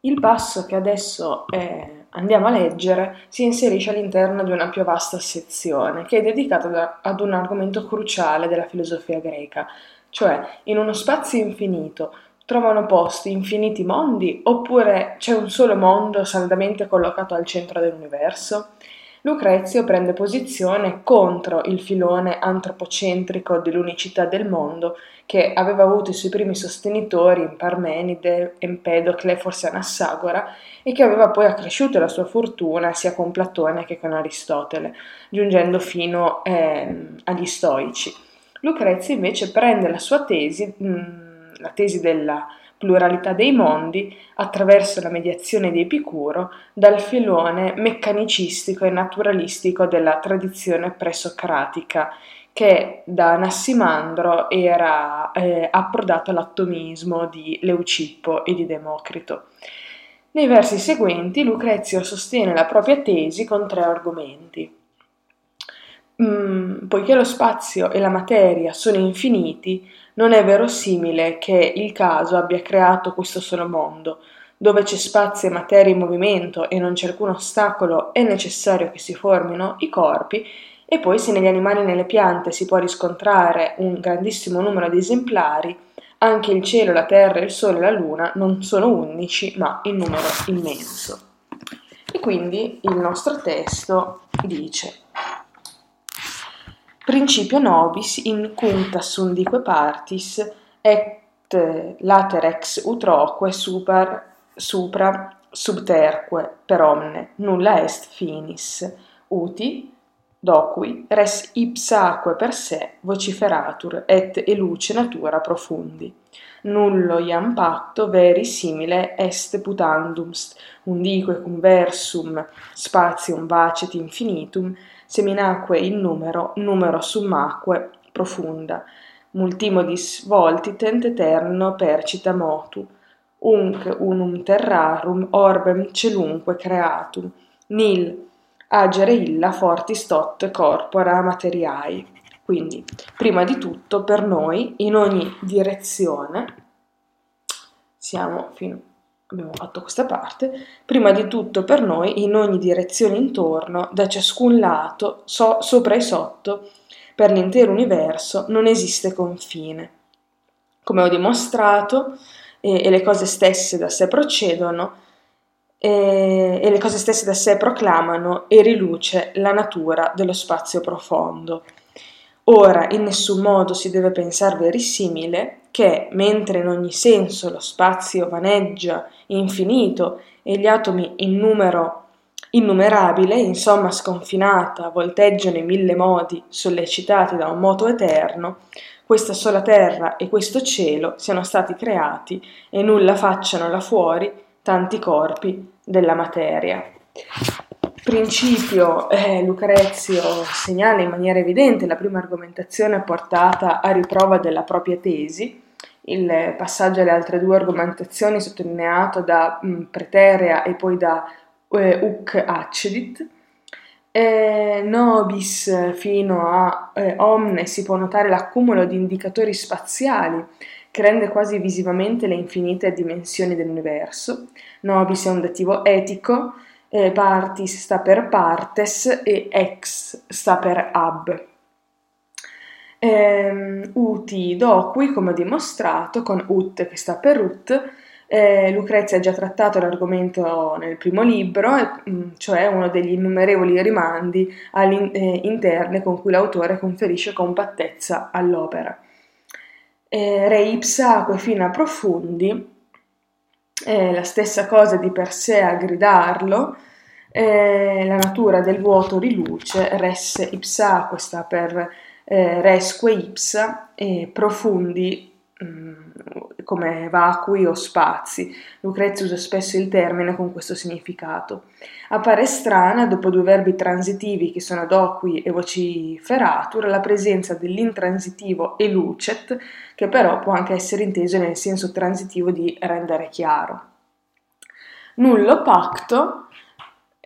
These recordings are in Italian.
Il passo che adesso eh, andiamo a leggere si inserisce all'interno di una più vasta sezione che è dedicata ad un argomento cruciale della filosofia greca, cioè in uno spazio infinito trovano posti infiniti mondi oppure c'è un solo mondo saldamente collocato al centro dell'universo? Lucrezio prende posizione contro il filone antropocentrico dell'unicità del mondo che aveva avuto i suoi primi sostenitori in Parmenide, Empedocle forse Anassagora e che aveva poi accresciuto la sua fortuna sia con Platone che con Aristotele, giungendo fino eh, agli stoici. Lucrezio invece prende la sua tesi, mh, la tesi della pluralità dei mondi, attraverso la mediazione di Epicuro, dal filone meccanicistico e naturalistico della tradizione presocratica, che da Anassimandro era eh, approdato all'atomismo di Leucippo e di Democrito. Nei versi seguenti Lucrezio sostiene la propria tesi con tre argomenti. Mm, poiché lo spazio e la materia sono infiniti, non è verosimile che il caso abbia creato questo solo mondo. Dove c'è spazio e materia in movimento e non c'è alcun ostacolo, è necessario che si formino i corpi, e poi se negli animali e nelle piante si può riscontrare un grandissimo numero di esemplari, anche il cielo, la terra, il sole e la luna non sono unici, ma in numero immenso. E quindi il nostro testo dice Principio nobis in cunta sundique partis et later ex utroque super supra subterque per omne. Nulla est finis. Uti docui res ipsaque per se vociferatur et eluce natura profundi. Nullo iam pacto veri simile est putandum undique cum versum spatium vacet infinitum seminaque in numero, numero summaque profunda, multimodis voltitent eterno percita motu, unc unum terrarum orbem celunque creatum, nil agere illa fortis tot corpora materiai. Quindi, prima di tutto, per noi, in ogni direzione, siamo fino abbiamo fatto questa parte, prima di tutto per noi in ogni direzione intorno, da ciascun lato, so, sopra e sotto, per l'intero universo, non esiste confine. Come ho dimostrato, e, e le cose stesse da sé procedono, e, e le cose stesse da sé proclamano e riluce la natura dello spazio profondo. Ora in nessun modo si deve pensare verisimile che, mentre in ogni senso lo spazio vaneggia infinito e gli atomi in numero innumerabile, in somma sconfinata, volteggiano in mille modi, sollecitati da un moto eterno, questa sola terra e questo cielo siano stati creati e nulla facciano là fuori tanti corpi della materia. Principio eh, Lucrezio segnala in maniera evidente la prima argomentazione portata a riprova della propria tesi, il passaggio alle altre due argomentazioni sottolineato da mh, mm, Preterea e poi da eh, Uc Accedit. Eh, nobis fino a eh, omne si può notare l'accumulo di indicatori spaziali che rende quasi visivamente le infinite dimensioni dell'universo. Nobis è un dativo etico eh, partis sta per partes e ex sta per ab. Eh, uti doqui, come ho dimostrato, con ut che sta per ut, eh, Lucrezia ha già trattato l'argomento nel primo libro, mm, cioè uno degli innumerevoli rimandi eh, con cui l'autore conferisce compattezza all'opera. Eh, re ipsa acque fina profundi, è la stessa cosa di per sé a gridarlo, eh, la natura del vuoto riluce, res ipsa, questa per eh, resque ipsa, e profundi mh, mm, come vacui o spazi. Lucrezio usa spesso il termine con questo significato. Appare strana, dopo due verbi transitivi che sono doqui e vociferatur, la presenza dell'intransitivo elucet, che però può anche essere inteso nel senso transitivo di rendere chiaro. Nullo pacto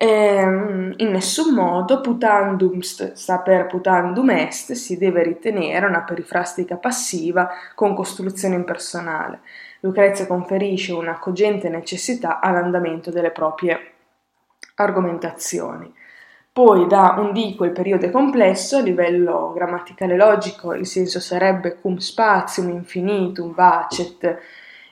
Ehm, in nessun modo putandum sta per putandum est si deve ritenere una perifrastica passiva con costruzione impersonale. Lucrezia conferisce una cogente necessità all'andamento delle proprie argomentazioni. Poi da un dico il periodo complesso, a livello grammaticale logico il senso sarebbe cum spatium infinitum vacet,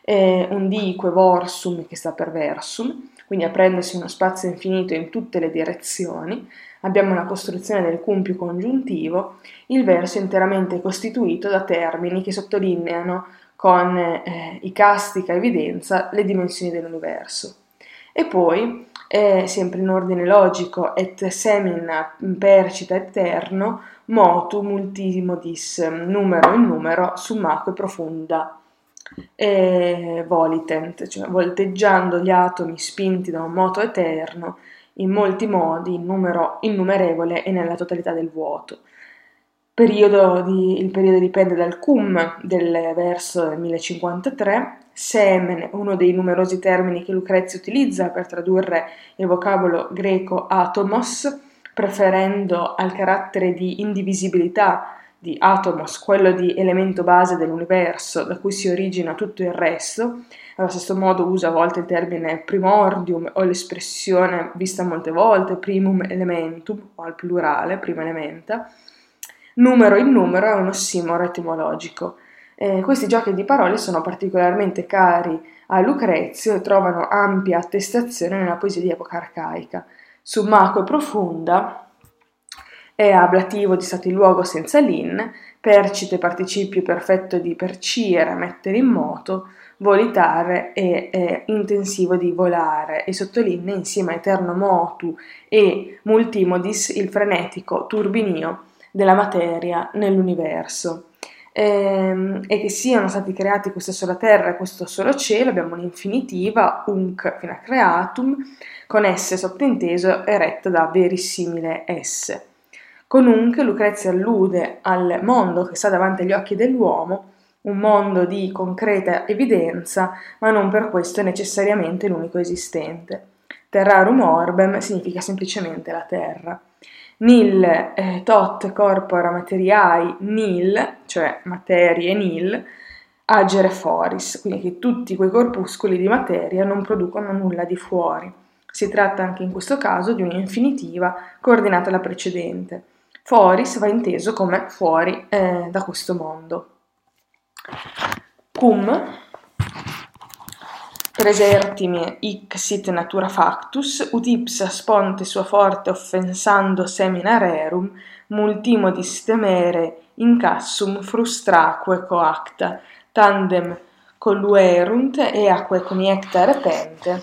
eh, un dique vorsum che sta per versum, quindi aprendosi uno spazio infinito in tutte le direzioni, abbiamo la costruzione del cum più congiuntivo, il verso interamente costituito da termini che sottolineano con eh, icastica evidenza le dimensioni dell'universo. E poi è sempre in ordine logico, et semina percita eterno, motu multimodis, numero in numero, summaque profunda e volitent, cioè volteggiando gli atomi spinti da un moto eterno in molti modi, in numero innumerevole e nella totalità del vuoto. Periodo di, il periodo dipende dal cum del verso 1053, semen, uno dei numerosi termini che Lucrezia utilizza per tradurre il vocabolo greco atomos, preferendo al carattere di indivisibilità di atomos quello di elemento base dell'universo da cui si origina tutto il resto, allo stesso modo usa a volte il termine primordium o l'espressione vista molte volte primum elementum o al plurale, prima elementa, numero in numero è un ossimoro etimologico. Eh, questi giochi di parole sono particolarmente cari a Lucrezio e trovano ampia attestazione nella poesia di epoca arcaica. Summaco e profonda è ablativo di stato in luogo senza lin, percite participio perfetto di percire, mettere in moto, volitare e eh, intensivo di volare e sottolinea insieme a eterno motu e multimodis il frenetico turbinio della materia nell'universo ehm, e che siano stati creati questa sola terra e questo solo cielo, abbiamo un'infinitiva, unc fino a creatum, con esse sottinteso eretta da verissimile esse. Con unc Lucrezia allude al mondo che sta davanti agli occhi dell'uomo, un mondo di concreta evidenza, ma non per questo necessariamente l'unico esistente. Terrarum orbem significa semplicemente la terra nil eh, tot corpora materiai nil, cioè materie nil, agere foris, quindi che tutti quei corpuscoli di materia non producono nulla di fuori. Si tratta anche in questo caso di un'infinitiva coordinata alla precedente. Foris va inteso come fuori eh, da questo mondo. Cum Presertimi hic sit natura factus, ut ipsa sponte sua forte offensando semina rerum, multimodis temere incassum frustraque coacta, tandem colluerunt eaque coniecta repente,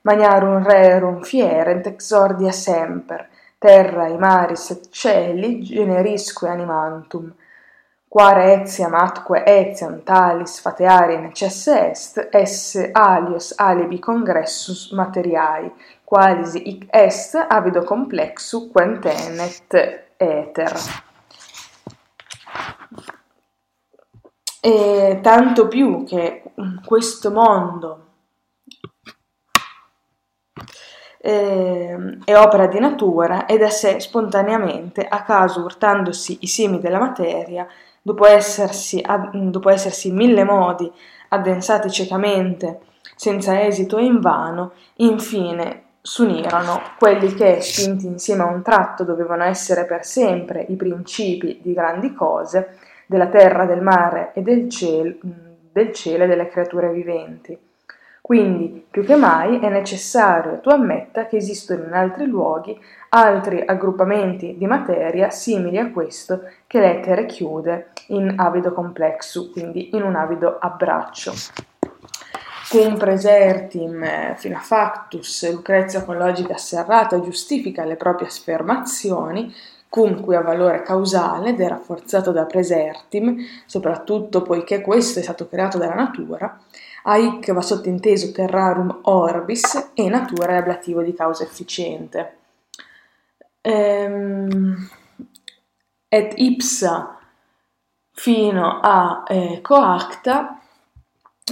magnarum rerum fierent exordia semper, terra i maris et celi generisque animantum quare etiam atque etiam talis fateari necesse est esse alios alibi congressus materiae qualis hic est avido complexu quentenet eter. e tanto più che mm, questo mondo eh, è opera di natura e da sé spontaneamente, a caso urtandosi i semi della materia, dopo essersi, ad, dopo essersi in mille modi addensati ciecamente, senza esito e invano, infine s'unirono quelli che, spinti insieme a un tratto, dovevano essere per sempre i principi di grandi cose, della terra, del mare e del cielo, del cielo e delle creature viventi. Quindi, più che mai, è necessario tu ammetta che esistono in altri luoghi altri aggruppamenti di materia simili a questo che l'etere chiude in avido complexu, quindi in un avido abbraccio. Cum presertim eh, fina factus, Lucrezia con logica serrata giustifica le proprie affermazioni, cum qui ha valore causale ed è rafforzato da presertim, soprattutto poiché questo è stato creato dalla natura, a hic va sottinteso terrarum orbis e natura è ablativo di causa efficiente. Ehm, et ipsa fino a eh, coacta,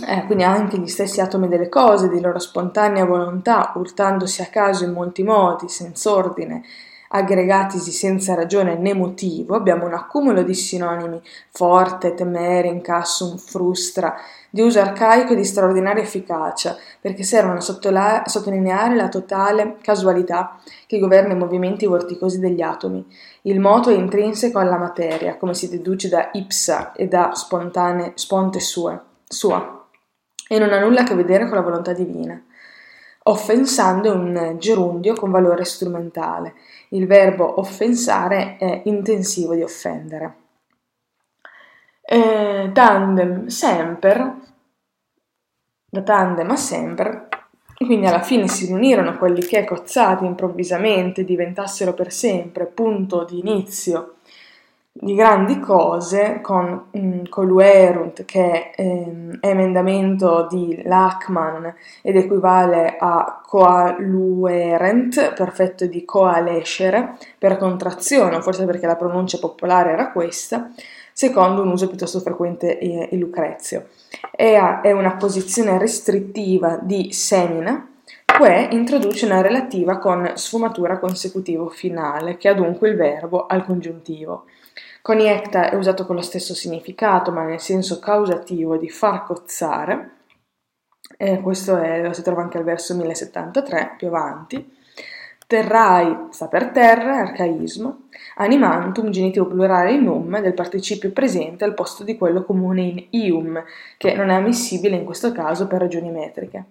eh, quindi anche gli stessi atomi delle cose, di loro spontanea volontà, urtandosi a caso in molti modi, senza ordine, aggregatisi senza ragione né motivo, abbiamo un accumulo di sinonimi forte, temere, incassum, frustra, di uso arcaico e di straordinaria efficacia, perché servono a sottolineare la totale casualità che governa i movimenti vorticosi degli atomi. Il moto è intrinseco alla materia, come si deduce da ipsa e da spontane, sponte sue, sua, e non ha nulla a che vedere con la volontà divina. Offensando è un gerundio con valore strumentale. Il verbo offensare è intensivo di offendere. Eh, tandem semper, da tandem a semper, quindi alla fine si riunirono quelli che cozzati improvvisamente diventassero per sempre punto di inizio di grandi cose con mm, Coluerunt che è ehm, emendamento di Lachman ed equivale a coaluerent, perfetto di coalescere, per contrazione, forse perché la pronuncia popolare era questa, secondo un uso piuttosto frequente in Lucrezio. Ea è una posizione restrittiva di semina, Que introduce una relativa con sfumatura consecutivo finale, che ha dunque il verbo al congiuntivo. Coniecta è usato con lo stesso significato, ma nel senso causativo di far cozzare. E questo è, lo si trova anche al verso 1073, più avanti. Terrai sta per terra, arcaismo. Animantum, genitivo plurale in num, del participio presente al posto di quello comune in ium, che non è ammissibile in questo caso per ragioni metriche.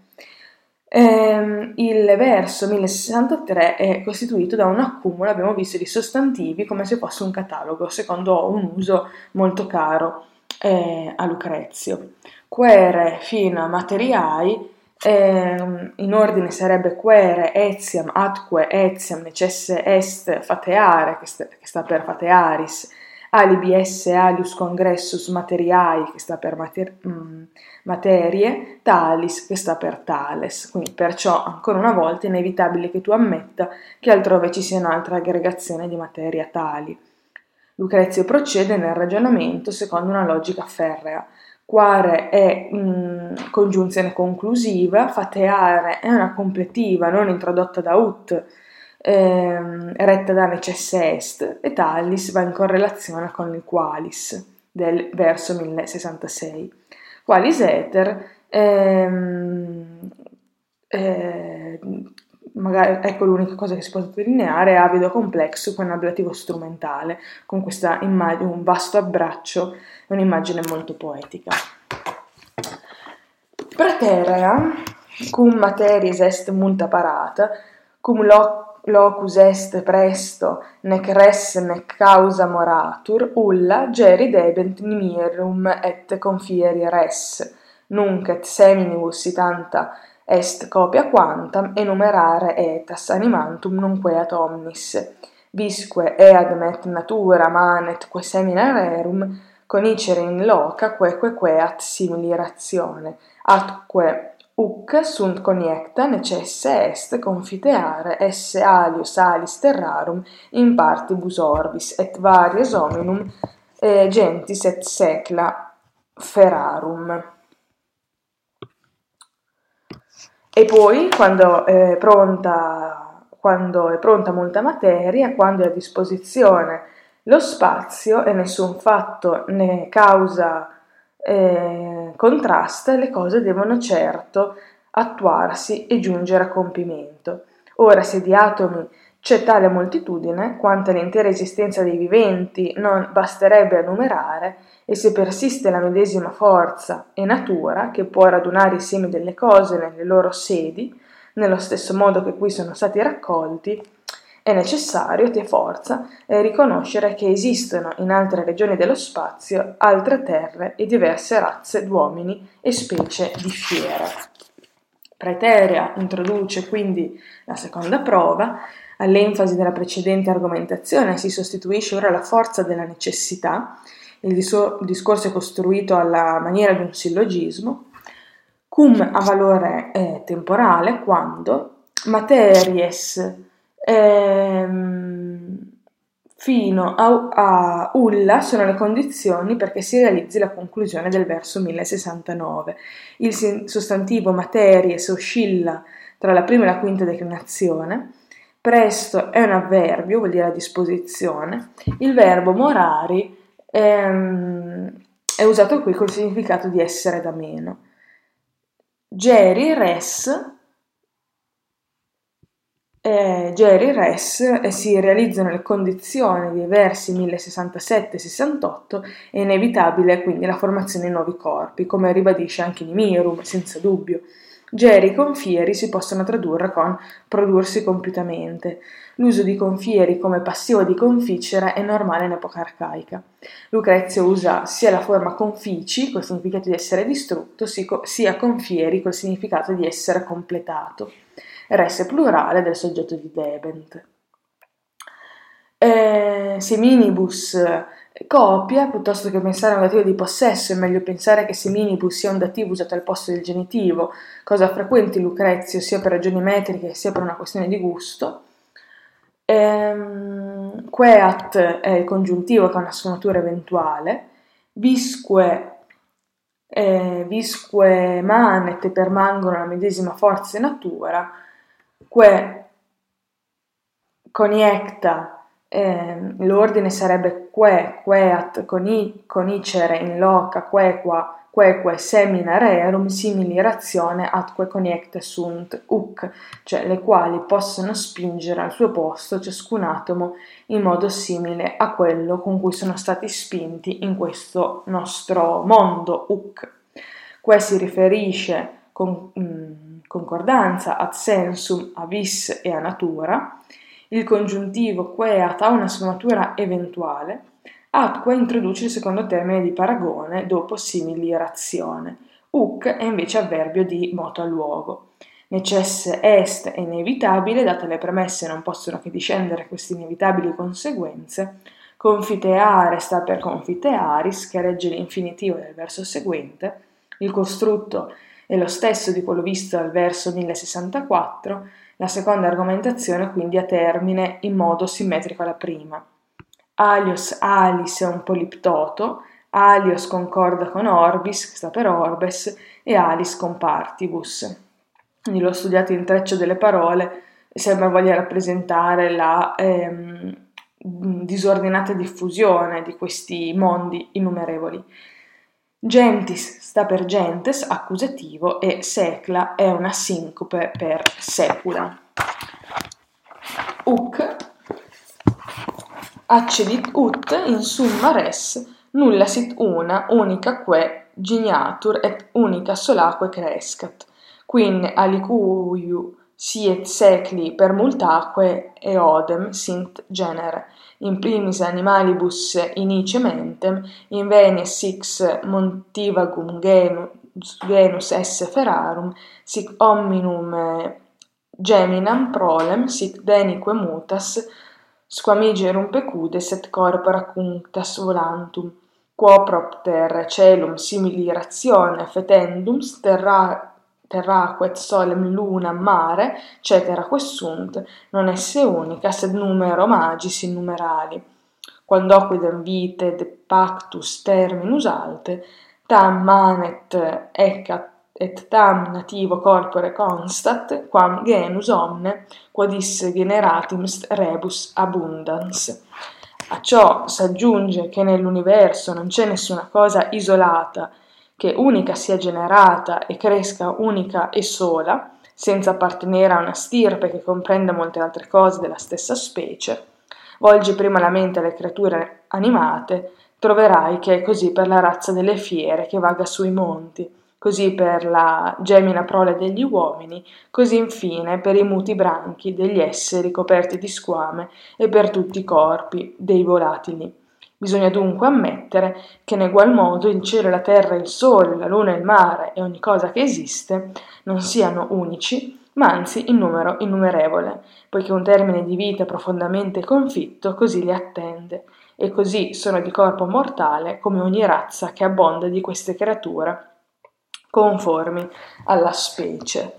Eh, il verso 1063 è costituito da un accumulo, abbiamo visto, di sostantivi come se fosse un catalogo, secondo un uso molto caro eh, a Lucrezio. Quere fino materiai, eh, in ordine sarebbe quere, etiam, atque, etiam, necesse est, fateare, che sta per fatearis, alibi esse alius congressus materiai, che sta per mater- mm, materie, talis, che sta per tales. Quindi perciò, ancora una volta, è inevitabile che tu ammetta che altrove ci sia un'altra aggregazione di materia tali. Lucrezio procede nel ragionamento secondo una logica ferrea. Quare è mm, congiunzione conclusiva, fateare è una completiva non introdotta da ut, ehm, retta da necesse est e talis va in correlazione con il qualis del verso 1066. Qualis eter ehm, eh, magari ecco l'unica cosa che si può sottolineare è avido complesso con ablativo strumentale con questa immagine un vasto abbraccio e un'immagine molto poetica praeterea cum materis est multa parata cum loc locus est presto, nec res nec causa moratur, ulla geri debent nimierum et confieri res. Nunc et seminibus tanta est copia quantam enumerare etas animantum nunque ad omnis. Visque ead met natura manet quae seminarerum conicere in loca queque queat simili ratione, atque Uc sunt coniecta necesse est confiteare esse alius alis terrarum in partibus orbis et varios hominum eh, gentis et secla ferarum. E poi, quando è pronta, quando è pronta molta materia, quando è a disposizione lo spazio e nessun fatto ne causa eh, contrasta, le cose devono certo attuarsi e giungere a compimento. Ora, se di atomi c'è tale moltitudine, quanto l'intera esistenza dei viventi non basterebbe a numerare, e se persiste la medesima forza e natura che può radunare i semi delle cose nelle loro sedi, nello stesso modo che qui sono stati raccolti, è necessario, te forza, eh, riconoscere che esistono in altre regioni dello spazio altre terre e diverse razze d'uomini e specie di fiere. Preteria introduce quindi la seconda prova, all'enfasi della precedente argomentazione si sostituisce ora la forza della necessità, il discorso è costruito alla maniera di un sillogismo, cum ha valore eh, temporale quando materies ehm, fino a, a, Ulla sono le condizioni perché si realizzi la conclusione del verso 1069. Il sostantivo materie si oscilla tra la prima e la quinta declinazione, Presto è un avverbio, vuol dire a disposizione. Il verbo morari ehm, è usato qui col significato di essere da meno. Geri, res, eh, Jerry Res eh, si realizzano le condizioni dei versi 1067 68 è inevitabile quindi la formazione di nuovi corpi, come ribadisce anche Nimirum, senza dubbio. Geri confieri si possono tradurre con prodursi compiutamente. L'uso di confieri come passivo di conficere è normale in epoca arcaica. Lucrezio usa sia la forma confici, col significato di essere distrutto, sia confieri col significato di essere completato. Res plurale del soggetto di debent. Eh, seminibus copia, piuttosto che pensare a un dativo di possesso, è meglio pensare che seminibus sia un dativo usato al posto del genitivo, cosa frequente in Lucrezio sia per ragioni metriche sia per una questione di gusto. Ehm, queat è il congiuntivo che ha una sfumatura eventuale, visque eh, visque manet permangono la medesima forza e natura, que coniecta, eh, l'ordine sarebbe que, queat, coni, conicere in loca, quequa, queque semina rerum simili razione atque coniecta sunt uc, cioè le quali possono spingere al suo posto ciascun atomo in modo simile a quello con cui sono stati spinti in questo nostro mondo uc. Que si riferisce con, mm, concordanza ad sensum, a vis e a natura, il congiuntivo queat ha una sfumatura eventuale, atque introduce il secondo termine di paragone dopo simili razione. Uc è invece avverbio di moto a luogo. Necesse est è inevitabile, date le premesse non possono che discendere queste inevitabili conseguenze. Confiteare sta per confitearis, che regge l'infinitivo del verso seguente. Il costrutto è lo stesso di quello visto al verso 1064, la seconda argomentazione quindi a termine in modo simmetrico alla prima. Alios alis è un poliptoto, alios concorda con orbis, che sta per orbes, e alis con partibus. Quindi l'ho studiato in treccio delle parole, sembra voglia rappresentare la ehm, disordinata diffusione di questi mondi innumerevoli. Gentis sta per gentes, accusativo, e secla è una sincope per secula. Uc accedit ut in summa res nulla sit una unica que gignatur et unica solaque crescat, quin alicuiu Siet secli per multaque eodem sint genere, in primis animalibus inice mentem, in vene six montivagum genus, genus esse ferarum, sic hominum geminam prolem, sic denique mutas, squamigerum pecudes et corpora cunctas volantum, quo propter celum simili ratione fetendum terra terraquet solem luna mare cetera quesunt non esse unica sed numero magis innumerali quandoquidem vite de pactus terminus alte tam manet eccat et tam nativo corpore constat, quam genus omne, quod isse generatim rebus abundans. A ciò s'aggiunge che nell'universo non c'è nessuna cosa isolata, che unica sia generata e cresca unica e sola, senza appartenere a una stirpe che comprende molte altre cose della stessa specie, volgi prima la mente alle creature animate, troverai che è così per la razza delle fiere che vaga sui monti, così per la gemina prole degli uomini, così infine per i muti branchi degli esseri coperti di squame e per tutti i corpi dei volatili. Bisogna dunque ammettere che in egual modo il cielo, la terra, il sole, la luna, il mare e ogni cosa che esiste non siano unici, ma anzi in numero innumerevole, poiché un termine di vita profondamente confitto così li attende, e così sono di corpo mortale come ogni razza che abbonda di queste creature conformi alla specie.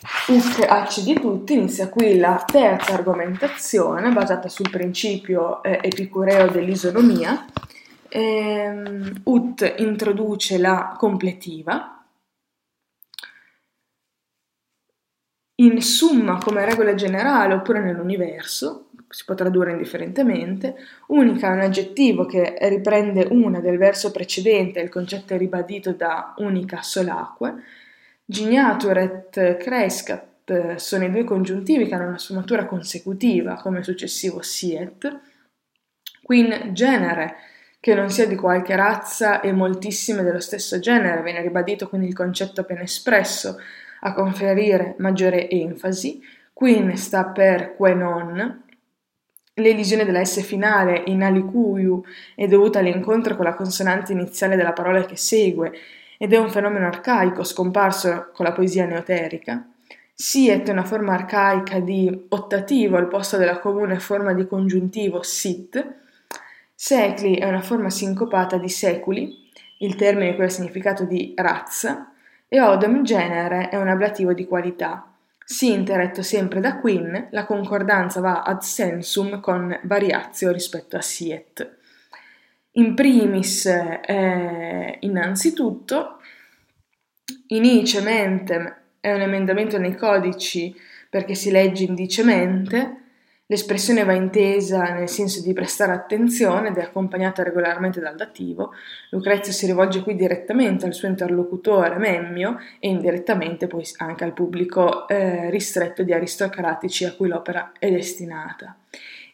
Uc acidi tutti inizia qui la terza argomentazione basata sul principio eh, epicureo dell'isonomia. Ehm, ut introduce la completiva. In summa, come regola generale, oppure nell'universo, si può tradurre indifferentemente, unica è un aggettivo che riprende una del verso precedente, il concetto è ribadito da unica solacque, gignatur et crescat sono i due congiuntivi che hanno una sfumatura consecutiva come successivo siet, quin genere che non sia di qualche razza e moltissime dello stesso genere, viene ribadito quindi il concetto appena espresso a conferire maggiore enfasi, quin sta per que non, L'elisione della S finale in alicuiu è dovuta all'incontro con la consonante iniziale della parola che segue ed è un fenomeno arcaico scomparso con la poesia neoterica. Siet è una forma arcaica di ottativo al posto della comune forma di congiuntivo sit. Secli è una forma sincopata di seculi, il termine con il significato di razza, e odom genere è un ablativo di qualità. Si interetto sempre da Quinn, la concordanza va ad sensum con variazio rispetto a siet. In primis, eh, innanzitutto, inice mentem è un emendamento nei codici perché si legge indicemente, L'espressione va intesa nel senso di prestare attenzione ed è accompagnata regolarmente dal dativo. Lucrezio si rivolge qui direttamente al suo interlocutore Memmio e indirettamente poi anche al pubblico eh, ristretto di aristocratici a cui l'opera è destinata.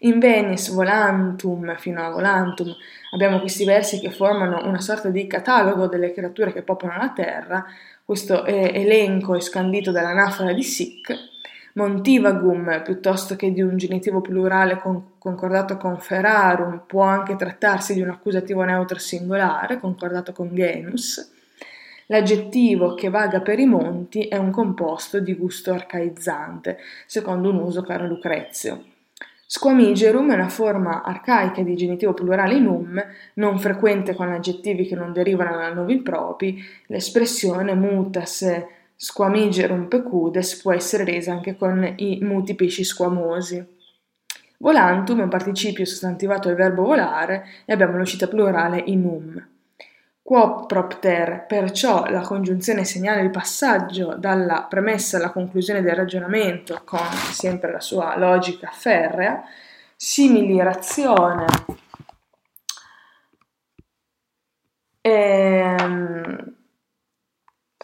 In Venice volantum fino a volantum abbiamo questi versi che formano una sorta di catalogo delle creature che popolano la terra. Questo elenco è scandito dall'anafora di Sic Montivagum, piuttosto che di un genitivo plurale con, concordato con ferarum, può anche trattarsi di un accusativo neutro singolare, concordato con genus. L'aggettivo che vaga per i monti è un composto di gusto arcaizzante, secondo un uso caro Lucrezio. Squamigerum è una forma arcaica di genitivo plurale in um, non frequente con aggettivi che non derivano da novi propri, l'espressione mutas Squamigerum pecudes può essere resa anche con i muti pesci squamosi. Volantum è un participio sostantivato del verbo volare e abbiamo l'uscita plurale in um. Quopropter, perciò la congiunzione segnala il passaggio dalla premessa alla conclusione del ragionamento con sempre la sua logica ferrea, simili razione. Ehm,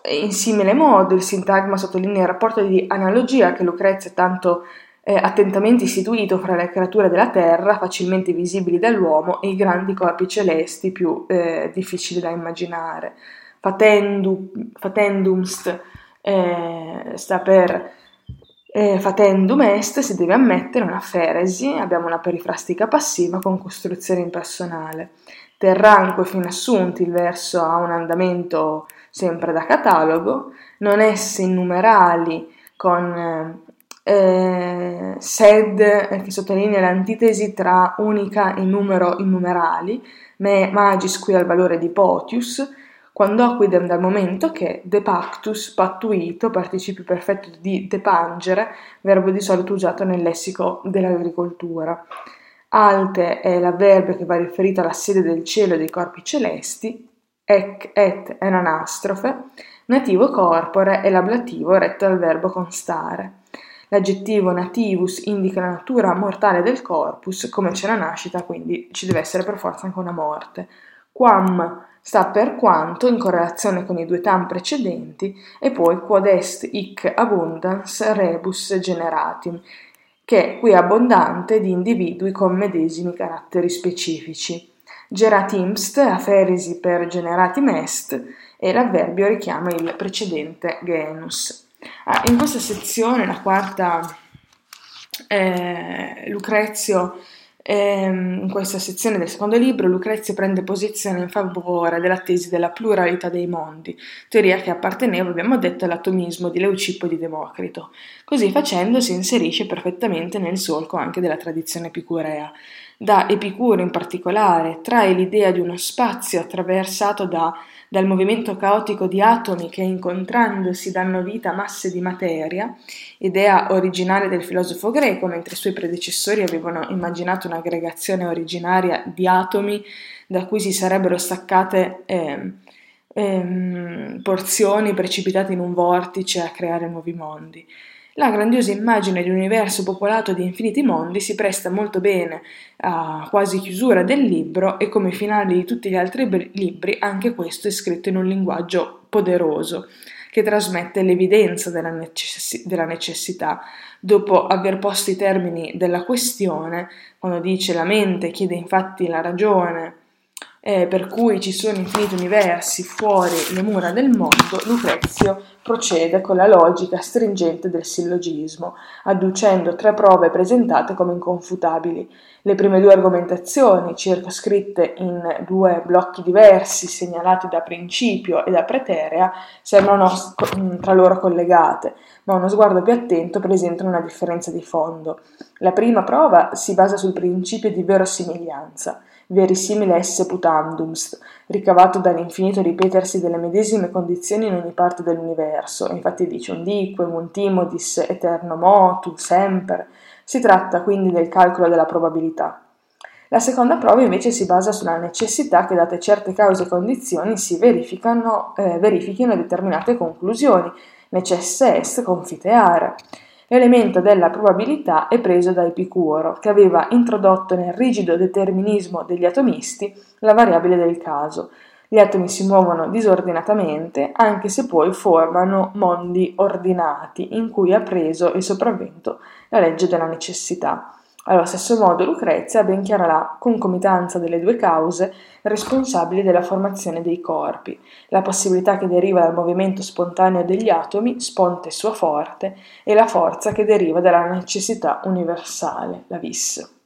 in simile modo il sintagma sottolinea il rapporto di analogia che Lucrezia tanto eh, attentamente istituito fra le creature della Terra, facilmente visibili dall'uomo, e i grandi corpi celesti più eh, difficili da immaginare. Fatendu, fatendumst eh, sta per eh, fatendum est, si deve ammettere una feresi, abbiamo una perifrastica passiva con costruzione impersonale. Terranque fin assunti, il verso ha un andamento sempre da catalogo, non esse numerali con eh, sed eh, che sottolinea l'antitesi tra unica e numero innumerali, me magis qui al valore di potius, quando acquidem dal momento che de pactus, pattuito, participio perfetto di depangere, verbo di solito usato nel lessico dell'agricoltura. Alte è l'avverbio che va riferito alla sede del cielo e dei corpi celesti, ec et è un'anastrofe, nativo corpore è l'ablativo retto al verbo constare. L'aggettivo nativus indica la natura mortale del corpus, come c'è la nascita, quindi ci deve essere per forza anche una morte. Quam sta per quanto in correlazione con i due tam precedenti e poi quod est hic abundans rebus generatim, che qui è abbondante di individui con medesimi caratteri specifici. Geratimst, aferesi per generatim est, e l'avverbio richiama il precedente genus. Ah, in questa sezione, la quarta, eh, Lucrezio, eh, in questa sezione del secondo libro, Lucrezio prende posizione in favore della tesi della pluralità dei mondi, teoria che apparteneva, abbiamo detto, all'atomismo di Leucippo e di Democrito. Così facendo si inserisce perfettamente nel solco anche della tradizione epicurea. Da Epicuro in particolare trae l'idea di uno spazio attraversato da, dal movimento caotico di atomi che incontrandosi danno vita a masse di materia, idea originale del filosofo greco, mentre i suoi predecessori avevano immaginato un'aggregazione originaria di atomi da cui si sarebbero staccate eh, eh, porzioni precipitate in un vortice a creare nuovi mondi. La grandiosa immagine di un universo popolato di infiniti mondi si presta molto bene a quasi chiusura del libro e come finale di tutti gli altri libri anche questo è scritto in un linguaggio poderoso che trasmette l'evidenza della, necess- della necessità. Dopo aver posto i termini della questione, quando dice la mente chiede infatti la ragione, eh, per cui ci sono infiniti universi fuori le mura del mondo, Lucrezio procede con la logica stringente del sillogismo, adducendo tre prove presentate come inconfutabili. Le prime due argomentazioni, circoscritte in due blocchi diversi segnalati da principio e da preterea, sembrano tra loro collegate, ma uno sguardo più attento presenta una differenza di fondo. La prima prova si basa sul principio di verosimiglianza verisimile esse putandum, ricavato dall'infinito ripetersi delle medesime condizioni in ogni parte dell'universo. Infatti dice un dique, multimodis, eterno motu, semper. Si tratta quindi del calcolo della probabilità. La seconda prova invece si basa sulla necessità che date certe cause e condizioni si eh, verifichino determinate conclusioni, necesse est confiteare. L'elemento della probabilità è preso da Epicuro, che aveva introdotto nel rigido determinismo degli atomisti la variabile del caso. Gli atomi si muovono disordinatamente, anche se poi formano mondi ordinati, in cui ha preso il sopravvento la legge della necessità. Allo stesso modo Lucrezia ben chiara la concomitanza delle due cause responsabili della formazione dei corpi, la possibilità che deriva dal movimento spontaneo degli atomi, sponte sua forte, e la forza che deriva dalla necessità universale, la vis.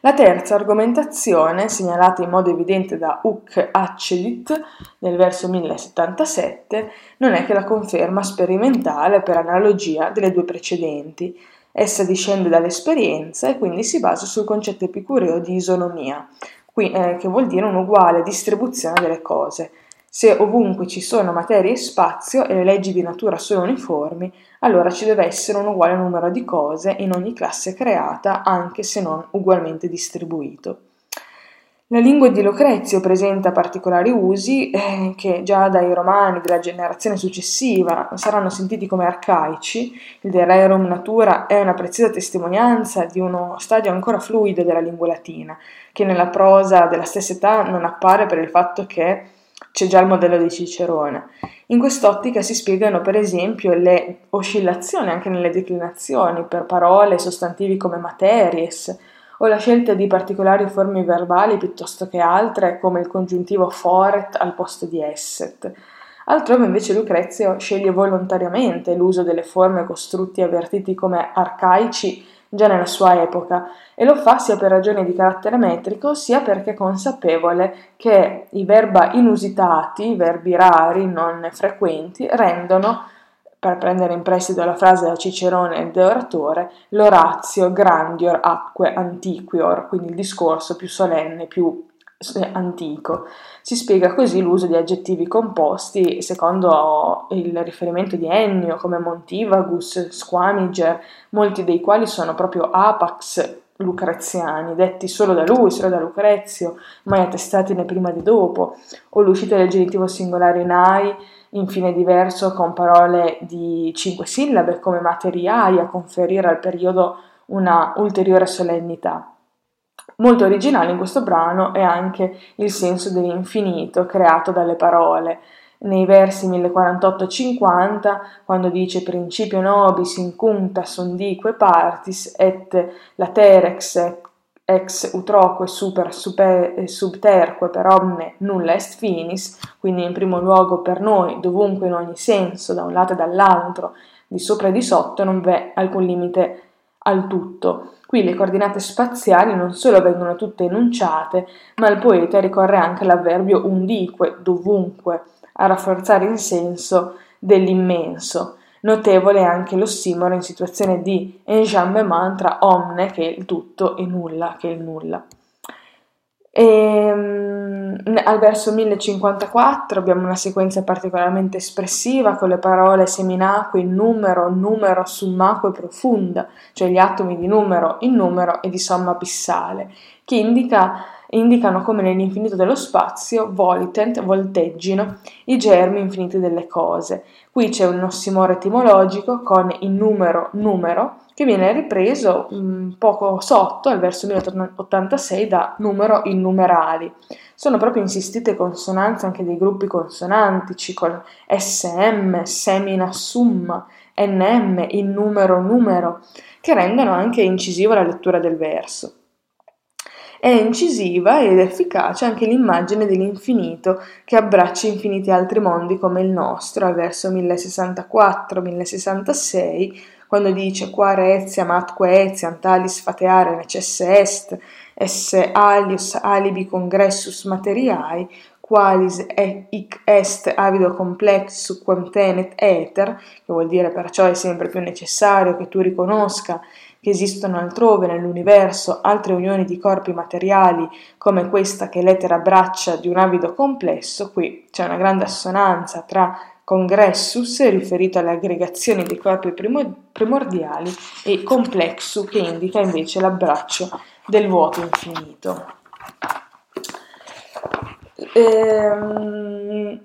La terza argomentazione, segnalata in modo evidente da Uc Accedit nel verso 1077, non è che la conferma sperimentale per analogia delle due precedenti, Essa discende dall'esperienza e quindi si basa sul concetto epicureo di isonomia, qui, eh, che vuol dire un'uguale distribuzione delle cose. Se ovunque ci sono materia e spazio e le leggi di natura sono uniformi, allora ci deve essere un uguale numero di cose in ogni classe creata, anche se non ugualmente distribuito. La lingua di Lucrezio presenta particolari usi eh, che già dai romani della generazione successiva saranno sentiti come arcaici. Il De Rerum Natura è una preziosa testimonianza di uno stadio ancora fluido della lingua latina, che nella prosa della stessa età non appare per il fatto che c'è già il modello di Cicerone. In quest'ottica si spiegano per esempio le oscillazioni anche nelle declinazioni per parole e sostantivi come materies, o la scelta di particolari forme verbali piuttosto che altre, come il congiuntivo foret al posto di esset. Altrove invece Lucrezio sceglie volontariamente l'uso delle forme costrutti avvertiti come arcaici già nella sua epoca e lo fa sia per ragioni di carattere metrico sia perché è consapevole che i verba inusitati, i verbi rari, non frequenti, rendono per prendere in prestito la frase da Cicerone De Oratore, l'orazio grandior atque antiquior, quindi il discorso più solenne, più antico. Si spiega così l'uso di aggettivi composti secondo il riferimento di Ennio come Montivagus, Squamiger, molti dei quali sono proprio apax lucreziani, detti solo da lui, solo da Lucrezio, mai attestati né prima né dopo, o l'uscita del genitivo singolare infine diverso con parole di cinque sillabe come materiali a conferire al periodo una ulteriore solennità. Molto originale in questo brano è anche il senso dell'infinito creato dalle parole. Nei versi 1048-50, quando dice principio nobis incunta sundique partis et laterex ex utroque super, super subterque per omne nulla est finis, quindi in primo luogo per noi, dovunque in ogni senso, da un lato e dall'altro, di sopra e di sotto, non v'è alcun limite al tutto. Qui le coordinate spaziali non solo vengono tutte enunciate, ma il poeta ricorre anche all'avverbio undique, dovunque, a rafforzare il senso dell'immenso. Notevole anche l'ossimoro in situazione di enjambement tra omne, che è il tutto, e nulla, che è il nulla. E, um, al verso 1054 abbiamo una sequenza particolarmente espressiva con le parole seminacque in numero, numero, summaque profunda, cioè gli atomi di numero in numero e di somma abissale, che indica indicano come nell'infinito dello spazio volitent, volteggino i germi infiniti delle cose. Qui c'è un ossimoro etimologico con il numero numero che viene ripreso un poco sotto al verso 1086 da numero in numerali. Sono proprio insistite consonanze anche dei gruppi consonantici con SM, semina summa, NM, il numero numero, che rendono anche incisiva la lettura del verso. È incisiva ed efficace anche l'immagine dell'infinito che abbraccia infiniti altri mondi come il nostro, al verso 1064-1066, quando dice quare etiam atque etiam talis fateare necesse est, esse alius alibi congressus materiae, qualis hic est avido complexu quam tenet ether, che vuol dire perciò è sempre più necessario che tu riconosca che esistono altrove nell'universo altre unioni di corpi materiali come questa che l'etere abbraccia di un avido complesso, qui c'è una grande assonanza tra congressus riferito alle aggregazioni dei corpi primordiali e complexu che indica invece l'abbraccio del vuoto infinito. Ehm,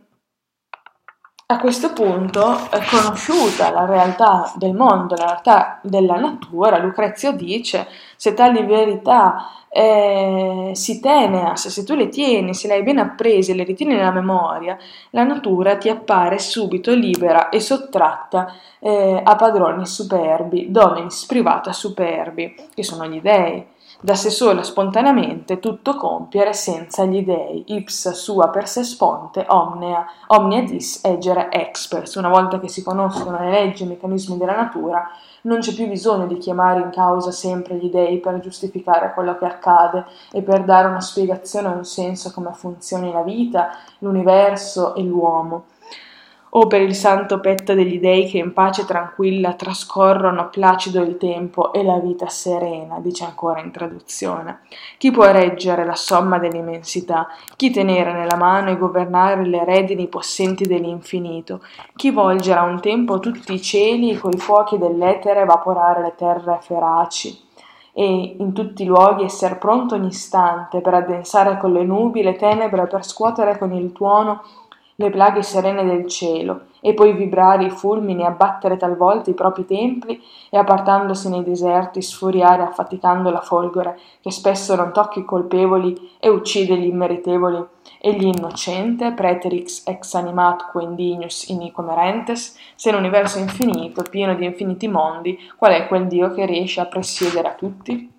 a questo punto, conosciuta la realtà del mondo, la realtà della natura, Lucrezio dice se tali verità eh, si teneas, se tu le tieni, se le hai ben apprese, le ritieni nella memoria, la natura ti appare subito libera e sottratta eh, a padroni superbi, dominis privata superbi, che sono gli dei da sé sola spontaneamente tutto compiere senza gli dei, ipsa sua per se sponte omnia, omnia dis egere expers. Una volta che si conoscono le leggi e i meccanismi della natura, non c'è più bisogno di chiamare in causa sempre gli dei per giustificare quello che accade e per dare una spiegazione un senso a come funzioni la vita, l'universo e l'uomo o per il santo petto degli dei che in pace tranquilla trascorrono placido il tempo e la vita serena, dice ancora in traduzione. Chi può reggere la somma dell'immensità? Chi tenere nella mano e governare le redini possenti dell'infinito? Chi volgere a un tempo tutti i cieli e coi fuochi dell'etere evaporare le terre feraci? e in tutti i luoghi esser pronto ogni istante per addensare con le nubi le tenebre, per scuotere con il tuono le plaghe serene del cielo, e poi vibrare i fulmini, abbattere talvolta i propri templi e appartandosi nei deserti sfuriare affaticando la folgore che spesso non tocca i colpevoli e uccide gli immeritevoli e gli innocente, preterix ex animatque indignus inique merentes, se l'universo infinito, pieno di infiniti mondi, qual è quel Dio che riesce a presiedere a tutti?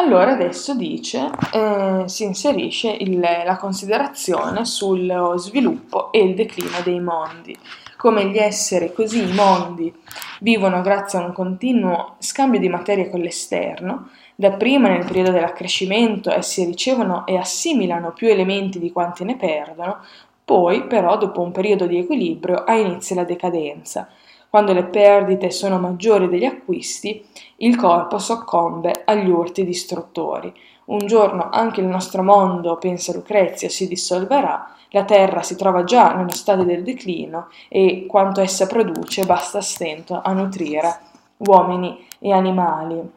Allora adesso dice, eh, si inserisce il, la considerazione sullo sviluppo e il declino dei mondi, come gli esseri così i mondi vivono grazie a un continuo scambio di materia con l'esterno, dapprima nel periodo dell'accrescimento essi ricevono e assimilano più elementi di quanti ne perdono, poi però dopo un periodo di equilibrio ha inizio la decadenza, quando le perdite sono maggiori degli acquisti, il corpo soccombe agli urti distruttori. Un giorno anche il nostro mondo, pensa Lucrezia, si dissolverà, la terra si trova già nello stadio del declino e quanto essa produce basta stento a nutrire uomini e animali.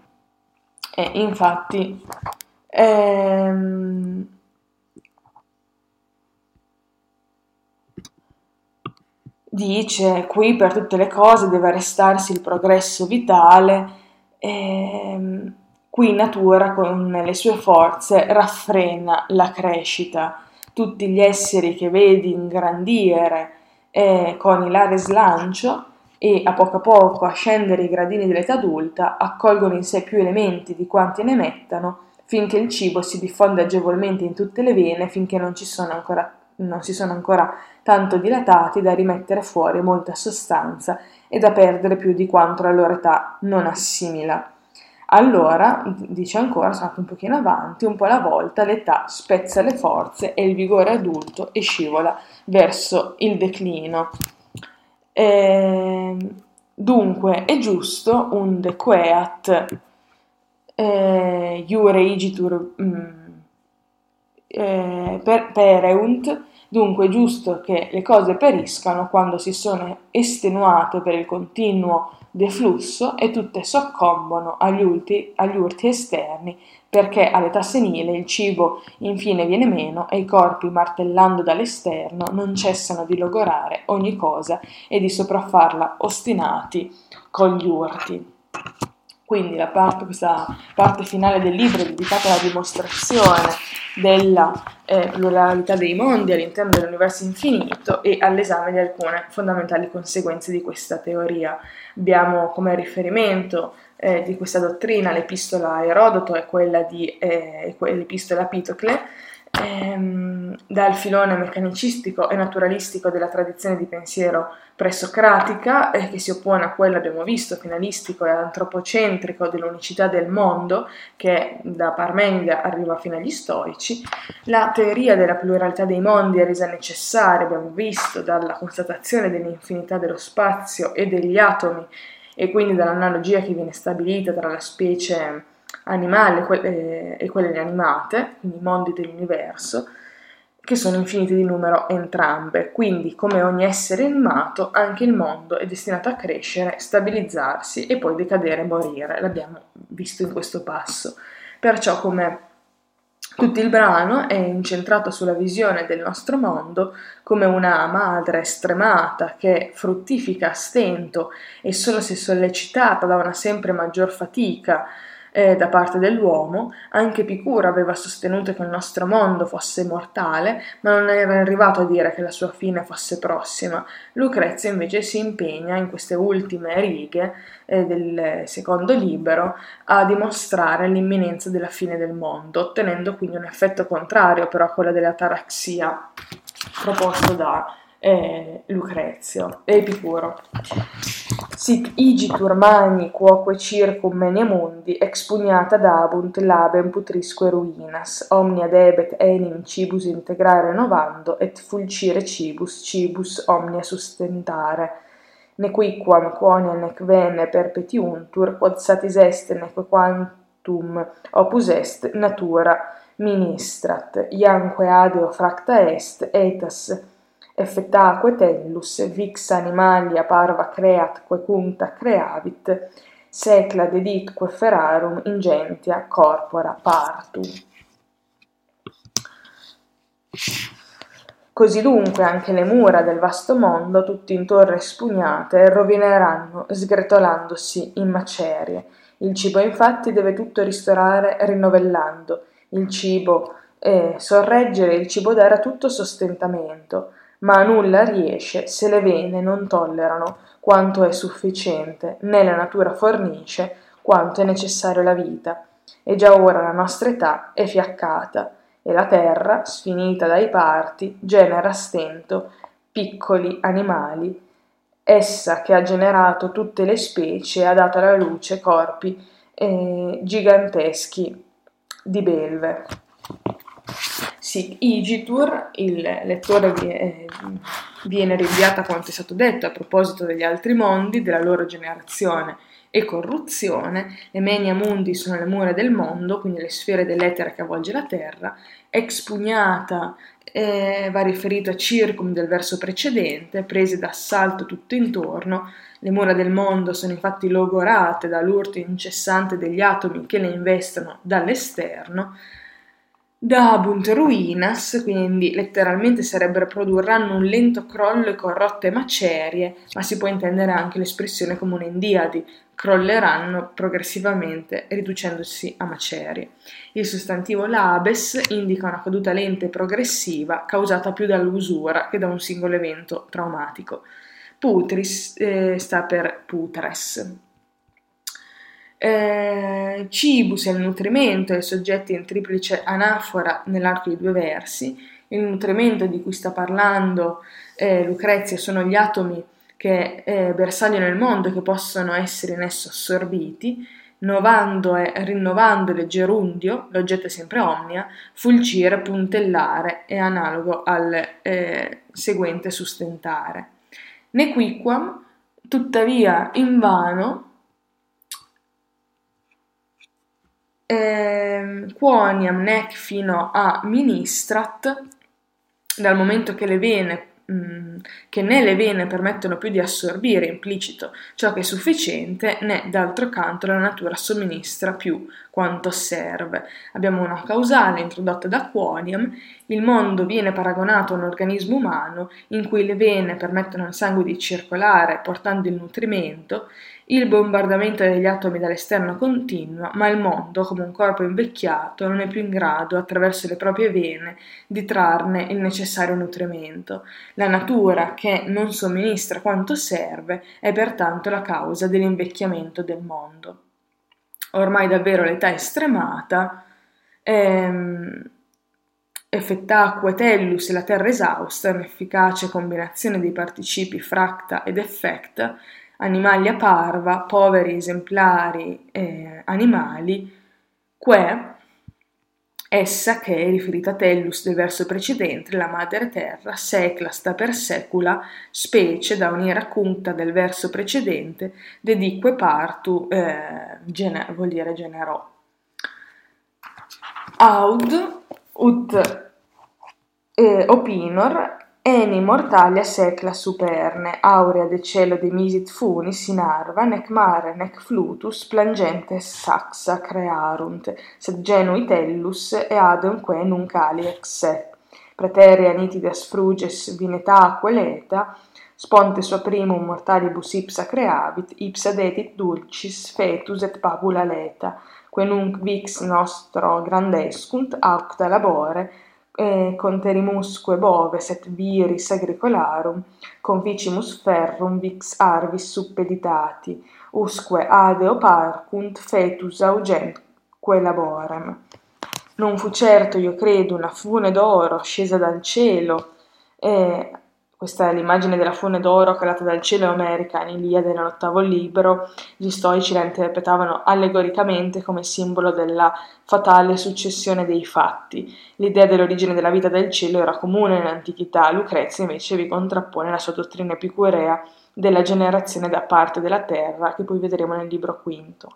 E infatti ehm, dice qui per tutte le cose deve restarsi il progresso vitale, ehm, qui natura con le sue forze raffrena la crescita. Tutti gli esseri che vedi ingrandire eh, con ilare slancio e a poco a poco a scendere i gradini dell'età adulta accolgono in sé più elementi di quanti ne mettano finché il cibo si diffonde agevolmente in tutte le vene finché non ci sono ancora non si sono ancora tanto dilatati da rimettere fuori molta sostanza e da perdere più di quanto la loro età non assimila. Allora, dice ancora, sono andato un pochino avanti, un po' alla volta l'età spezza le forze e il vigore adulto e scivola verso il declino. E, ehm, dunque, è giusto un dequeat eh, iure igitur mm, eh, per, pereunt Dunque è giusto che le cose periscano quando si sono estenuate per il continuo deflusso e tutte soccombono agli urti, agli urti esterni perché all'età senile il cibo infine viene meno e i corpi, martellando dall'esterno, non cessano di logorare ogni cosa e di sopraffarla ostinati con gli urti. Quindi la parte, questa parte finale del libro è dedicata alla dimostrazione della eh, pluralità dei mondi all'interno dell'universo infinito e all'esame di alcune fondamentali conseguenze di questa teoria. Abbiamo come riferimento eh, di questa dottrina l'epistola a Erodoto e quella di eh, l'epistola a Pitocle, ehm, dal filone meccanicistico e naturalistico della tradizione di pensiero presocratica, eh, che si oppone a quella, abbiamo visto, finalistico e antropocentrico dell'unicità del mondo, che da Parmenide arriva fino agli stoici, la teoria della pluralità dei mondi è resa necessaria, abbiamo visto, dalla constatazione dell'infinità dello spazio e degli atomi e quindi dall'analogia che viene stabilita tra la specie animale eh, e quelle animate, quindi mondi dell'universo, che sono infiniti di numero entrambe. Quindi, come ogni essere animato, anche il mondo è destinato a crescere, stabilizzarsi e poi decadere e morire. L'abbiamo visto in questo passo. Perciò, come tutto il brano è incentrato sulla visione del nostro mondo come una madre stremata che fruttifica a stento e solo se sollecitata da una sempre maggior fatica eh, da parte dell'uomo, anche Epicuro aveva sostenuto che il nostro mondo fosse mortale, ma non era arrivato a dire che la sua fine fosse prossima. Lucrezia invece si impegna in queste ultime righe eh, del secondo libro a dimostrare l'imminenza della fine del mondo, ottenendo quindi un effetto contrario però a quello dell'ataraxia proposto da eh, Lucrezio, Epicuro. Sic igi turmani quoque circum mene mundi expugnata dabunt labem putrisque ruinas. Omnia debet enim cibus integrare novando et fulcire cibus cibus omnia sustentare. Ne quiquam quone nec vene perpetiuntur quod satis est nec quantum opus est natura ministrat. Iamque adeo fracta est etas effettaque tellus, vix animalia parva creat quecunta creavit, secla deditque ferarum ingentia corpora partum. Così dunque anche le mura del vasto mondo, tutte in torre spugnate, rovineranno sgretolandosi in macerie. Il cibo infatti deve tutto ristorare rinnovellando, il cibo eh, sorreggere, il cibo dare a tutto sostentamento, ma a nulla riesce se le vene non tollerano quanto è sufficiente, né la natura fornisce quanto è necessario alla vita. E già ora la nostra età è fiaccata, e la terra, sfinita dai parti, genera stento piccoli animali. Essa che ha generato tutte le specie ha dato alla luce corpi eh, giganteschi di belve. Sic igitur, il lettore eh, viene rinviato a quanto è stato detto a proposito degli altri mondi, della loro generazione e corruzione, le menia mundi sono le mura del mondo, quindi le sfere dell'etere che avvolge la terra, expugnata eh, va riferito a circum del verso precedente, prese d'assalto tutto intorno, le mura del mondo sono infatti logorate dall'urto incessante degli atomi che le investono dall'esterno, Dabunt ruinas, quindi letteralmente sarebbero produrranno un lento crollo e corrotte macerie, ma si può intendere anche l'espressione come un'endiadi, crolleranno progressivamente riducendosi a macerie. Il sostantivo labes indica una caduta lenta e progressiva causata più dall'usura che da un singolo evento traumatico. Putris eh, sta per putres. Eh, cibus è il nutrimento, è soggetto in triplice anafora nell'arco di due versi. Il nutrimento di cui sta parlando eh, Lucrezia sono gli atomi che eh, bersagliano il mondo e che possono essere in esso assorbiti. Novando e rinnovando il gerundio, l'oggetto è sempre omnia, fulcire, puntellare è analogo al eh, seguente sustentare. Nequiquam, tuttavia invano, eh, quoniam nec fino a ministrat, dal momento che le vene mm, che né le vene permettono più di assorbire implicito ciò che è sufficiente, né d'altro canto la natura somministra più quanto serve. Abbiamo una causale introdotta da Quoniam, il mondo viene paragonato a un organismo umano in cui le vene permettono al sangue di circolare portando il nutrimento, il bombardamento degli atomi dall'esterno continua, ma il mondo, come un corpo invecchiato, non è più in grado, attraverso le proprie vene, di trarne il necessario nutrimento. La natura, che non somministra quanto serve, è pertanto la causa dell'invecchiamento del mondo. Ormai davvero l'età è stremata, ehm, effettacque tellus e la terra esausta, un'efficace combinazione dei participi fracta ed effecta, animalia parva, poveri esemplari eh, animali, que essa che è riferita a tellus del verso precedente, la madre terra, secla sta per secula, specie da un'era cunta del verso precedente, dedique partu, eh, gener- vuol dire generò. Aud ut eh, opinor Eni mortalia secla superne, aurea de cielo de misit funis in arva, nec mare nec flutus plangentes saxa crearunt, sed genui tellus eademque nuncali ex se. Praeterea nitidas fruges vinetaque leta, sponte sua primum mortalibus ipsa creavit, ipsa detit dulcis fetus et pabula leta, que nunc vix nostro grandescunt aucta labore, e conterimusque boves et viris agricolarum, conficimus ferrum vix arvis suppeditati, usque adeo parcunt fetus augentque laborem. Non fu certo, io credo, una fune d'oro scesa dal cielo, e questa è l'immagine della fune d'oro calata dal cielo omerica in Iliade nell'ottavo libro. Gli stoici la interpretavano allegoricamente come simbolo della fatale successione dei fatti. L'idea dell'origine della vita del cielo era comune nell'antichità, Lucrezia invece vi contrappone la sua dottrina epicurea della generazione da parte della terra, che poi vedremo nel libro quinto.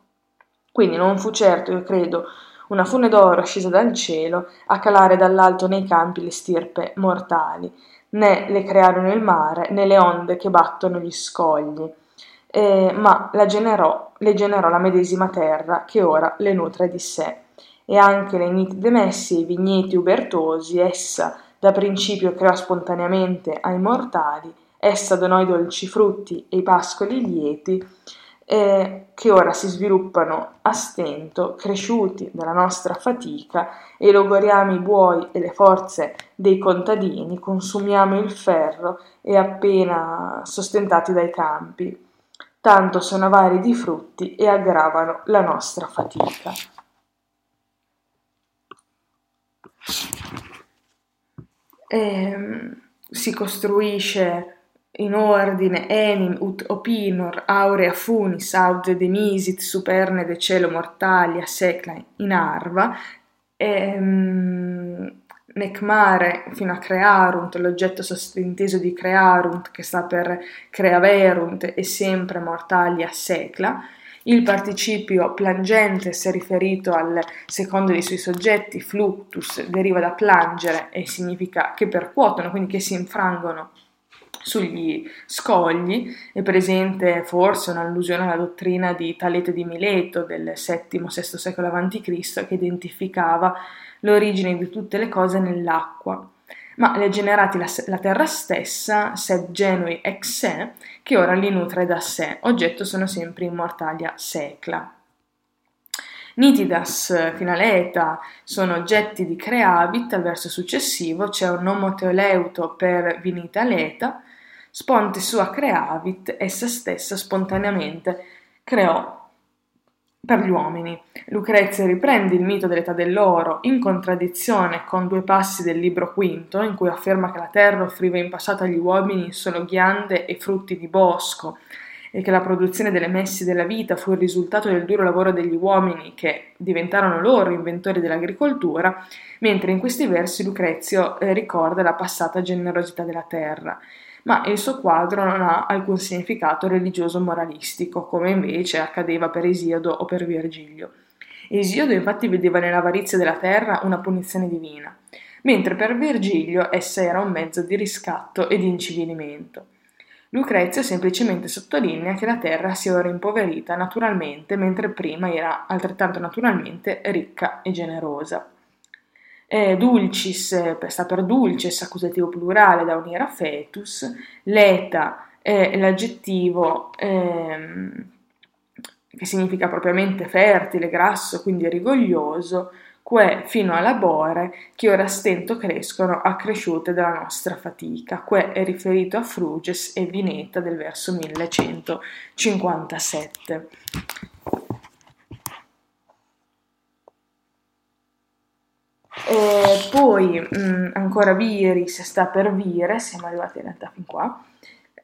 Quindi non fu certo, io credo, una fune d'oro scesa dal cielo a calare dall'alto nei campi le stirpe mortali né le crearono il mare, né le onde che battono gli scogli, eh, ma generò, le generò la medesima terra che ora le nutre di sé. E anche le nitide messi e i vigneti ubertosi, essa da principio creò spontaneamente ai mortali, essa donò i dolci frutti e i pascoli lieti, eh, che ora si sviluppano a stento, cresciuti dalla nostra fatica, e logoriamo i buoi e le forze dei contadini, consumiamo il ferro e appena sostentati dai campi. Tanto sono avari di frutti e aggravano la nostra fatica. E, ehm, si costruisce in ordine enim ut opinor aurea funis aude demisit superne de cielo mortalia secla in arva, ehm, nec mare fino a crearunt, l'oggetto sostinteso di crearunt che sta per creaverunt e sempre mortalia secla, il participio plangentes è riferito al secondo dei suoi soggetti, fluctus, deriva da plangere e significa che percuotono, quindi che si infrangono sugli scogli è presente forse un'allusione alla dottrina di Talete di Mileto del VII-VI secolo a.C. che identificava l'origine di tutte le cose nell'acqua, ma le ha generati la, la terra stessa, sed genui ex se, che ora li nutre da sé, oggetto sono sempre immortalia secla. Nitidas, finaleta, sono oggetti di creavit, al verso successivo c'è un omoteoleuto per vinita leta, sponte sua creavit, essa stessa spontaneamente creò per gli uomini. Lucrezia riprende il mito dell'età dell'oro in contraddizione con due passi del libro quinto, in cui afferma che la terra offriva in passato agli uomini solo ghiande e frutti di bosco e che la produzione delle messi della vita fu il risultato del duro lavoro degli uomini che diventarono loro inventori dell'agricoltura, mentre in questi versi Lucrezio eh, ricorda la passata generosità della terra ma il suo quadro non ha alcun significato religioso moralistico, come invece accadeva per Esiodo o per Virgilio. Esiodo infatti vedeva nell'avarizia della terra una punizione divina, mentre per Virgilio essa era un mezzo di riscatto e di incivilimento. Lucrezio semplicemente sottolinea che la terra si è ora impoverita naturalmente, mentre prima era altrettanto naturalmente ricca e generosa. Eh, dulcis sta per dulces, accusativo plurale da unire a fetus, l'eta è l'aggettivo ehm, che significa propriamente fertile, grasso, quindi rigoglioso, que fino a labore, che ora stento crescono accresciute dalla nostra fatica. Que è riferito a Fruges e Vineta del verso 1157. E poi mh, mm, ancora Viris sta per Vire, siamo arrivati in realtà fin qua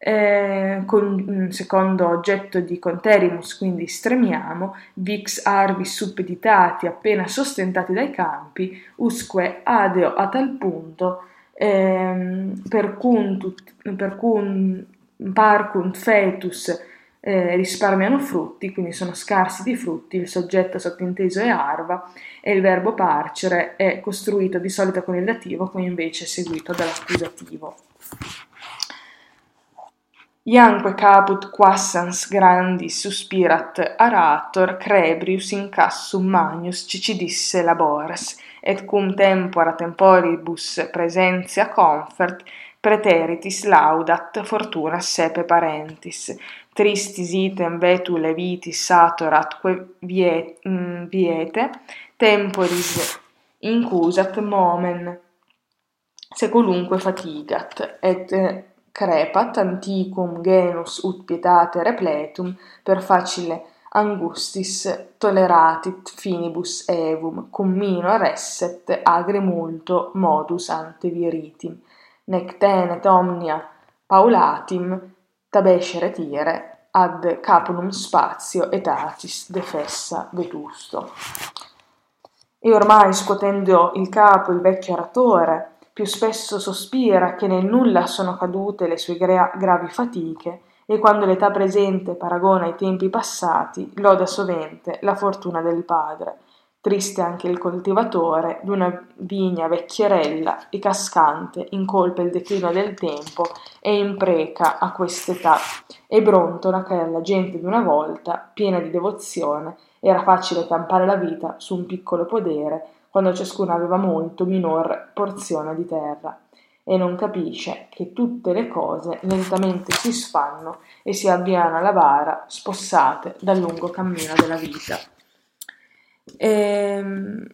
eh, con un secondo oggetto di conterimus, quindi stremiamo, vix arvis suppeditati appena sostentati dai campi, usque adeo a tal punto, ehm, per cun parcunt fetus eh, risparmiano frutti, quindi sono scarsi di frutti, il soggetto sottinteso è arva e il verbo parcere è costruito di solito con il dativo, come invece è seguito dall'accusativo. Ianque caput quassans grandis suspirat arator crebrius in cassum magnus cicidisse labores, et cum tempora temporibus presentia confert, preteritis laudat fortuna sepe parentis, tristis item vetu levitis sator atque mm, viete temporis incusat momen secolunque fatigat et eh, crepat antiquum genus ut pietate repletum per facile angustis toleratit finibus evum cum minor esset agri multo modus ante viritim. Nec tenet omnia paulatim tabescere tire ad capunum spazio etatis defessa vetusto e ormai scuotendo il capo il vecchio oratore più spesso sospira che nel nulla sono cadute le sue gra- gravi fatiche e quando l'età presente paragona i tempi passati, loda sovente la fortuna del padre. Triste anche il coltivatore d'una vigna vecchierella e cascante, incolpa il declino del tempo e impreca a quest'età, e brontola che alla gente di una volta, piena di devozione, era facile campare la vita su un piccolo podere quando ciascuno aveva molto minor porzione di terra. E non capisce che tutte le cose lentamente si sfanno e si avviano alla bara spossate dal lungo cammino della vita. Ehm,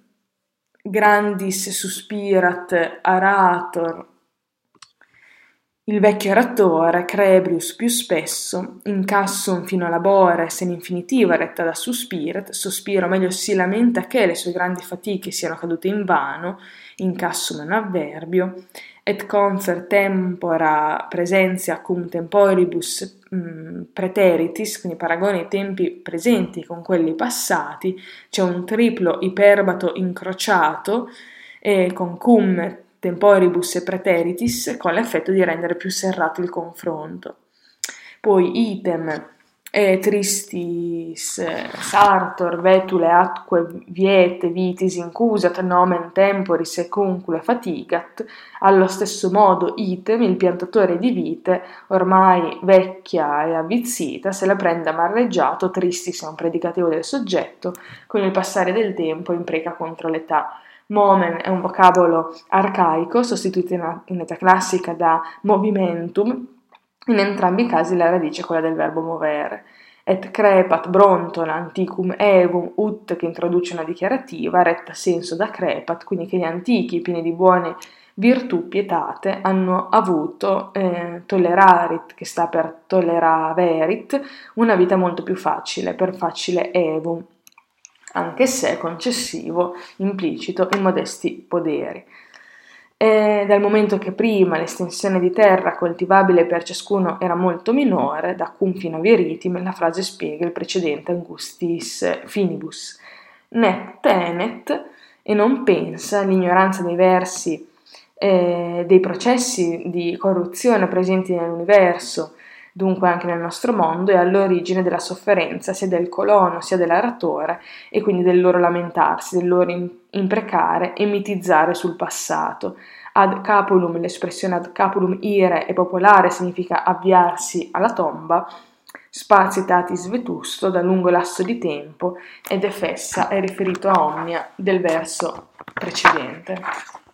grandis suspirat arator il vecchio oratore, Crebrius più spesso, incassum fino a labore, se in infinitiva retta da suspirat, sospiro meglio si lamenta che le sue grandi fatiche siano cadute in vano, incassum è un avverbio, et confer tempora presentia cum temporibus mm, preteritis, quindi paragona i tempi presenti con quelli passati, c'è un triplo iperbato incrociato, e con cum temporibus e preteritis con l'effetto di rendere più serrato il confronto. Poi item e tristis sartor vetule atque viete vitis incusat nomen temporis concule fatigat, allo stesso modo item, il piantatore di vite, ormai vecchia e avvizzita, se la prende amareggiato, tristis è un predicativo del soggetto, con il passare del tempo impreca contro l'età. Momen è un vocabolo arcaico, sostituito in età classica da movimentum, in entrambi i casi la radice è quella del verbo movere. Et crepat bronton anticum evum ut che introduce una dichiarativa retta senso da crepat, quindi che gli antichi, pieni di buone virtù pietate, hanno avuto eh, tollerarit, che sta per tolleraverit, una vita molto più facile, per facile evum anche se concessivo, implicito in modesti poderi. E dal momento che prima l'estensione di terra coltivabile per ciascuno era molto minore, da cum fino a viritim, la frase spiega il precedente angustis finibus. Net tenet e non pensa l'ignoranza dei versi eh, dei processi di corruzione presenti nell'universo dunque anche nel nostro mondo, è all'origine della sofferenza sia del colono sia dell'aratore e quindi del loro lamentarsi, del loro imprecare e mitizzare sul passato. Ad capulum, l'espressione ad capulum ire è popolare, significa avviarsi alla tomba, spazitatis vetusto da lungo lasso di tempo ed effessa è riferito a omnia del verso precedente.